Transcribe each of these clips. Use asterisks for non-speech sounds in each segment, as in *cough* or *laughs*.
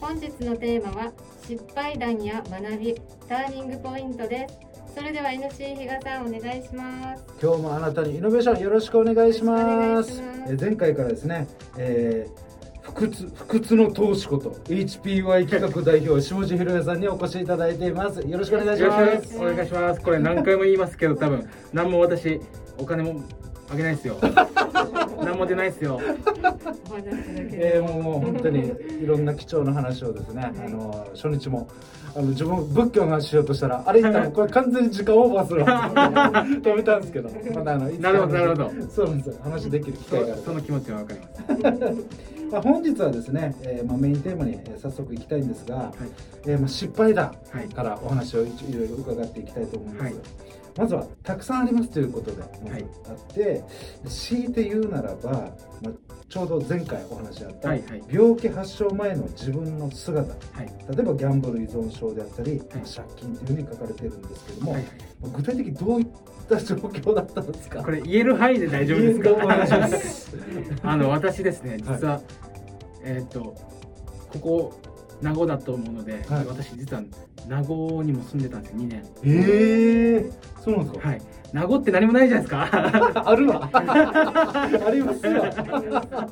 本日のテーマは失敗談や学びターニングポイントです。それでは NC 比嘉さんお願いします。今日もあなたにイノベーションよろしくお願いします。え前回からですね、えー不屈不屈の投資こと HPY 企画代表下地宏也さんにお越しいただいています。よろしくお願いします。お願いします。これ何回も言いますけど、多分何も私お金もあげないですよ。*laughs* 何も出ないですよ。えー、もうもう本当にいろんな貴重な話をですね、あの初日もあの自分仏教の話しようとしたらあれ言ったらこれ完全に時間オーバーするわ。*laughs* 止めたんですけど。またあのいつかなるほどなるほど。そうなんですよ。話できる機会がある。そその気持ちはわかります。*laughs* まあ、本日はですね、えーまあ、メインテーマにえー早速いきたいんですが、はい。えーまあ、失敗談はい。からお話をいいろいろ伺っていきたいと思います、はいまずはたくさんありますということでまずあって、強いて言うならば、まあ、ちょうど前回お話あった、はいはい。病気発症前の自分の姿。はい。例えばギャンブル依存症であったり、はい。借金というふうに書かれているんですけども、はい。具体的にどういった状況だったんですか？これ言える範囲で大丈夫ですいいお願いしか。ます。*laughs* あの私ですね、実は、えっ、とここ名護だと思うので、はい。私実は名護にも住んでたんですよ2年。ええそうなんですか、はい。名護って何もないじゃないですか。*laughs* あるわ。*laughs* ありますわ。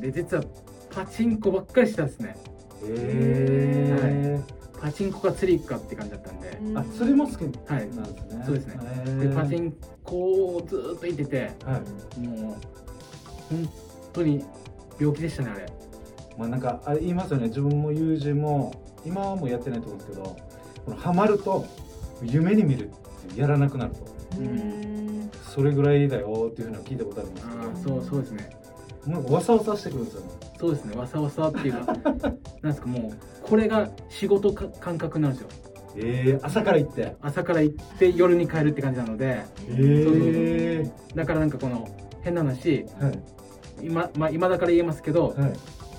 で実はパチンコばっかりしてたんですね。えパチンコか釣りかって感じだったんで。ー、あ釣りも好きはいなんですね。そうですね。でパチンコをずーっと行っててはい。もう本当に病気でしたねあれ。まあなんかあれ言いますよね。自分も友人も今はもうやってないと思うんですけどこのハマると夢に見るってやらなくなると。うん。それぐらいだよっていうふうには聞いたことあるんですああけそうそうですね。どなんかわさわさしてくるんですよねそうですね。わさわさっていうか *laughs* なんですかもうこれが仕事か感覚なんですよ。えー、朝から行って。朝から行って夜に帰るって感じなのでええだからなんかこの変な話はい。今,、まあ、今だから言えますけど、はい。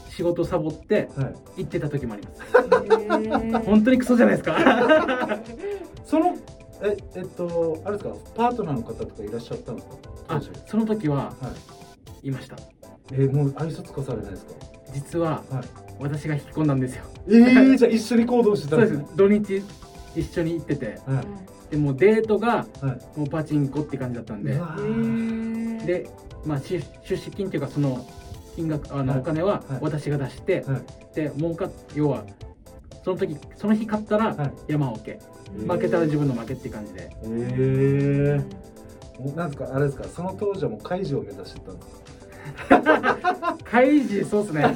仕事サボってはい。行ってた時もあります *laughs* 本当にクソじゃないですか。*laughs* そのええっとあれですか？パートナーの方とかいらっしゃったんですか当あ時。その時ははい。いました。えー、もう愛想つかされないですか？実ははい。私が引き込んだんですよ。えー、じゃあ一緒に行動してたそうんでですね。す。土日一緒に行ってて。はい。でもうデートがはい。もうパチンコって感じだったんで。で、まあ、出出資金っていうかその金額あのはい。お金ははい。私が出して、はい。で儲か要はその時その日勝ったらはい。山分け、ー。負けたら自分の負けって感じで。ええー、なんですかあれですかその当時はもう開示を目指してたんですか？*laughs* 開示そうっすね。*laughs*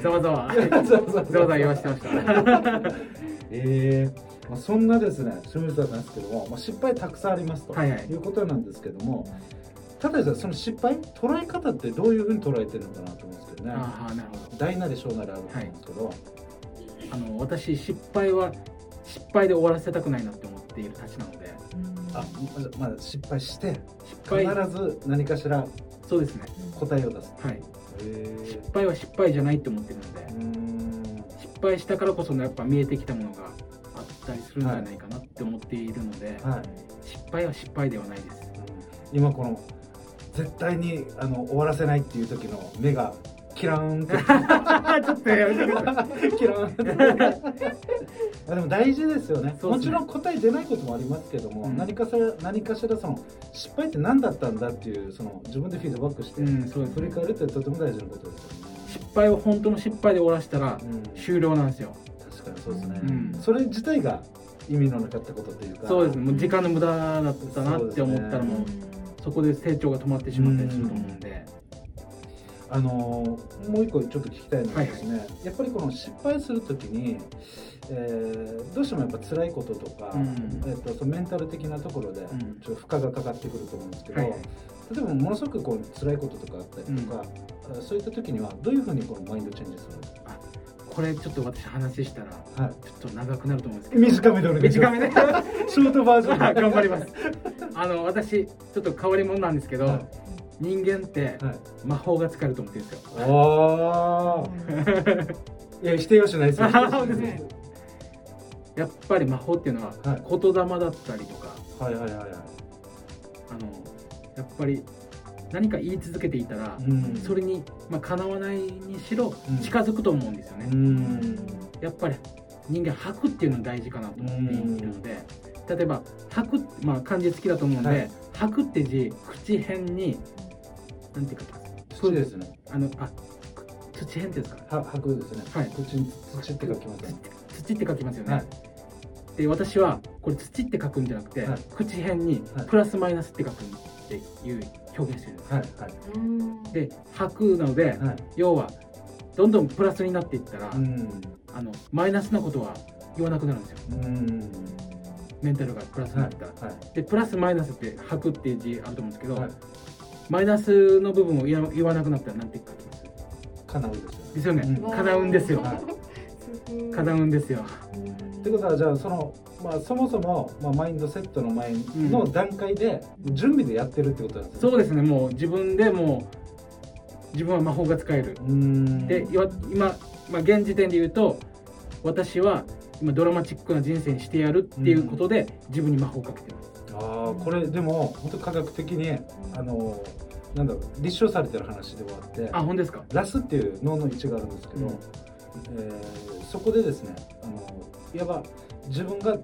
ざわざわ。ざわざわ言わしてました。*laughs* ええまあ、そんなですね清水さんなんですけども、まあ、失敗たくさんありますと、はいはい。い、うことなんですけどもただですねその失敗捉え方ってどういうふうに捉えてるのかなと思うんですけどね。ああなるほど。大なり小なりあると思うんですけど、あの私失敗は失敗で終わらせたくないなって思っているたちなので。あまだ失敗して失敗。必ず何かしらそうですね。答えを出す。はい。へ失敗は失敗じゃないって思ってるので。失敗したからこそのやっぱ見えてきたものがあったりするんじゃないかなって思っているので、はい。失敗は失敗ではないです。うん。今この絶対にあの終わらせないっていう時の目がキラーンって。*laughs* ちょっとやめてください。キラーンって。*laughs* あでも大事ですよね。ね。もちろん答え出ないこともありますけども、うん。何かしら何かしらその失敗って何だったんだっていうその自分でフィードバックして、うんそう振り返るってとても大事なことです。よね、失敗を本当の失敗で終わらせたらうん、終了なんですよ。確かにそうですね、うん。それ自体が意味のなかったことというか。そうですね。もう時間の無駄だったなって思ったらもうそこで成長が止まってしまったりすると思うんで、あのーもう一個ちょっと聞きたいのはですね、やっぱりこの失敗するときに、えーどうしてもやっぱ辛いこととか、うん。えっとそのメンタル的なところでん。ちょっと負荷がかかってくると思うんですけど、はい例えばものすごくこう辛いこととかあったりとか、あそういった時にはどういうふうにこのマインドチェンジするんですか、これちょっと私話したらはちょっと長くなると思うんですけど。短めでお願いします。短めで *laughs* ショートバージョンで。*laughs* 頑張ります。あの私ちょっと変わり者なんですけど、はい人間ってはい。魔法が使えると思ってるんですよ。あー。*laughs* いや否定はしないですよ。やっぱり魔法っていうのははい。言霊だったりとか、はいはいはいはい。あのやっぱり何か言い続けていたら、うん。それに、まあ、かなわないにしろうん。近づくと思うんですよね、うん。やっぱり人間吐くっていうのが大事かなと思っているので、例えば吐く、まあ、漢字好きだと思うんで、はい。吐くって字口辺になんて書きます土ですねあのあ土辺っていうんですか？は白ですね。はい。口に土って書きますね。土って書きますよね、はい。で私はこれ土って書くんじゃなくて、はい。口辺にはい。プラスマイナスって書くっていう表現してるんです、はい。はい。うん。で吐くなので、はい。要はどんどんプラスになっていったら、うん。あのマイナスなことは言わなくなるんですよ。うん。メンタルがプラスにはないったら、はい。でプラスマイナスって吐くっていう字あると思うんですけど、はいマイナスの部分を言わ言わなくなったらなんて書きます？叶うですよねですよね、うん。叶うんですよ。はい叶うんですよ。ってことはじゃあその、まあ、そもそも、まあ、マインドセットの前の段階で準備でやってるってことなんですね。そうですね。もう自分でもう自分は魔法が使える。うーん。で今、まあ、現時点で言うと私は今ドラマチックな人生にしてやるっていうことで、自分に魔法をかけてますああこれでも本当科学的にあのなんだろう立証されてる話ではあってあ本当ですか？ラスっていう脳の位置があるんですけど、うん。えーそこでですねあのいわば自分が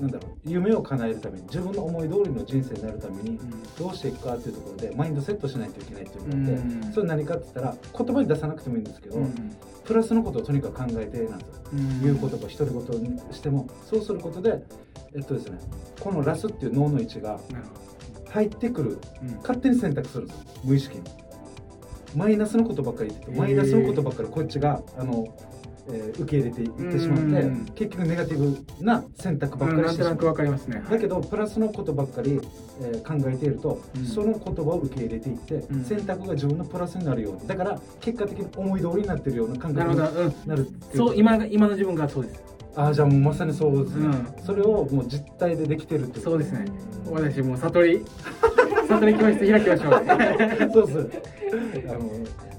なんだろう夢を叶えるために自分の思い通りの人生になるためにどうしていくかっていうところでマインドセットしないといけないっていうのがあって、うん。それ何かって言ったら言葉に出さなくてもいいんですけど、うん。プラスのことをとにかく考えてなんですよ、うん。言う言葉独り言にしてもそうすることでえっとですねこのラスっていう脳の位置が入ってくる勝手に選択するんですよ無意識に。マイナスのことばっかり言っててマイナスのことばっかりこっちがあの、えー受け入れていってしまってうん。結局ネガティブな選択ばっかうんりしてしまう。なんとなくわかりますね。だけどプラスのことばっかり、えー考えていると、うん。その言葉を受け入れていって、うん。選択が自分のプラスになるように。だから結果的に思い通りになってるような感な覚になるっていうそう今が今の自分がそうです。ああじゃあもうまさにそうですね、うん。それをもう実体でできてるってそうですね。うん。私もう悟り。悟り教室開きましょう *laughs* そうです。あの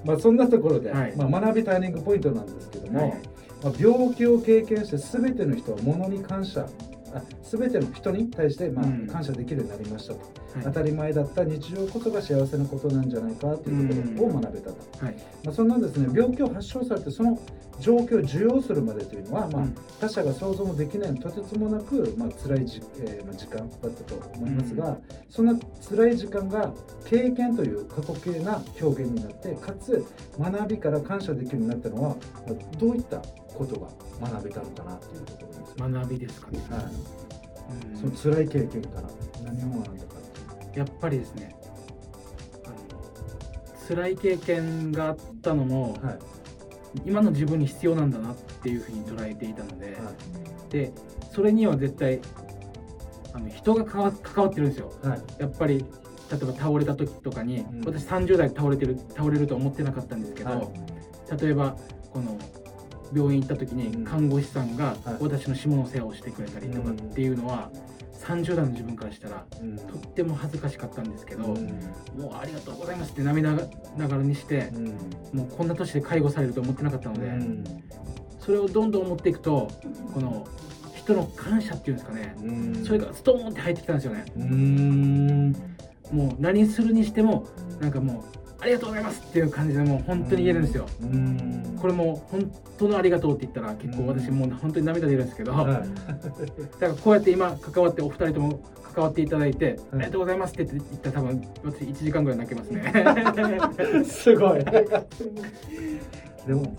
まあそんなところで、はい。まあ学びターニングポイントなんですけども、はいまあ病気を経験してすべての人は物に感謝、あすべての人に対してまあうん。感謝できるようになりましたと、はい当たり前だった日常こそが幸せなことなんじゃないかっていうところを学べたと。はい。まあそんなですね病気を発症されてその状況を受容するまでというのは、まあうん。他者が想像もできないとてつもなく、まあ辛いじ、えーまあ時間だったと思いますが、そんな辛い時間が経験という過去形な表現になってかつ学びから感謝できるようになったのはまあどういったことが学べたのかなっていうところです。よ、学びですかね、はい、うん。その辛い経験から何を学んだかやっぱりですね辛い経験があったのも、はい。今の自分に必要なんだなっていうふうに捉えていたので、はい。でそれには絶対あの人が関わってるんですよ。はい。やっぱり例えば倒れた時とかに、うん。私30代で倒れてる倒れるとは思ってなかったんですけど、はい。例えばこの病院行った時にうん。看護師さんがはい。私の下の世話をしてくれたりとかっていうのは、30代の自分からしたらうん。とっても恥ずかしかったんですけど、うん。もうありがとうございますって涙ながらにしてう、ん。もうこんな年で介護されると思ってなかったので、うん。それをどんどん思っていくとこの人の感謝っていうんですかね、うん。それがストーンって入ってきたんですよね。うん。もう何するにしてもなんかもうありがとうございますっていう感じでもう本当に言えるんですよ、うん。これも本当のありがとうって言ったら結構私もう本当に涙出るんですけど、はい。だからこうやって今関わってお二人とも関わっていただいて、ありがとうございますって言ったら多分私1時間ぐらい泣けますね。すごい。*laughs* でも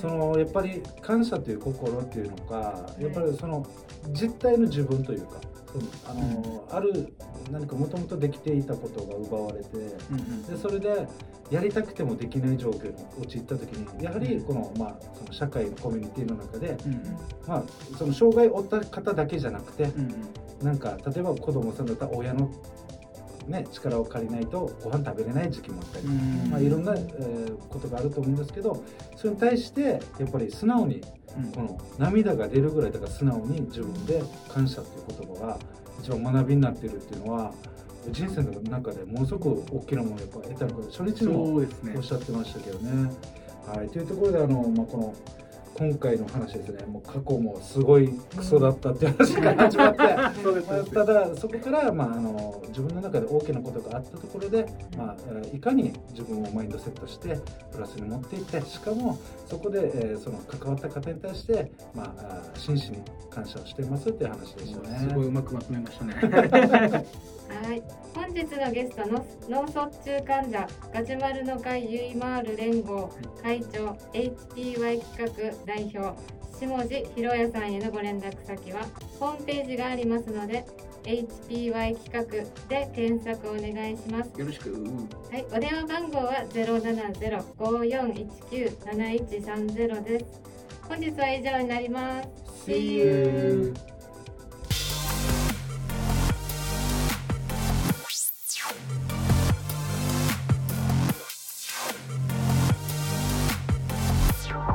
そのやっぱり感謝という心っていうのかやっぱりその実体の自分というかそのあの、ある何かもともとできていたことが奪われてでそれでやりたくてもできない状況に陥った時にやはりこの,、まあ、その社会のコミュニティの中で、うんうん。まあ、その障害を負った方だけじゃなくてうん。なんか例えば子供さんだったら親の、ね、力を借りないとご飯食べれない時期もあったりうん。まあ、いろんな、えーことがあると思うんですけどそれに対してやっぱり素直にうん。この涙が出るぐらいだから素直に自分で感謝っていう言葉が一番学びになってるっていうのは人生の中でものすごく大きなものをやっぱ得たのか初日にもおっしゃってましたけどね。はい、というところであの、まあ、この今回の話ですね。もう過去もすごいクソだったっていう話が始まって。そうですまあただそこから、まあ、あの自分の中で大きなことがあったところで、まあ、えーいかに自分をマインドセットしてプラスに持っていってしかもそこで、えーその関わった方に対して、まあ、真摯に感謝をしていますっていう話でしたね。すごいうまくまとめましたね。*laughs* はい、本日のゲストの脳卒中患者ガジュマルの会ゆいまーる連合会長 HPY 企画代表下地ひろやさんへのご連絡先はホームページがありますので HPY 企画で検索お願いします。よろしくはい、お電話番号は070-5419-7130です。本日は以上になります。See you!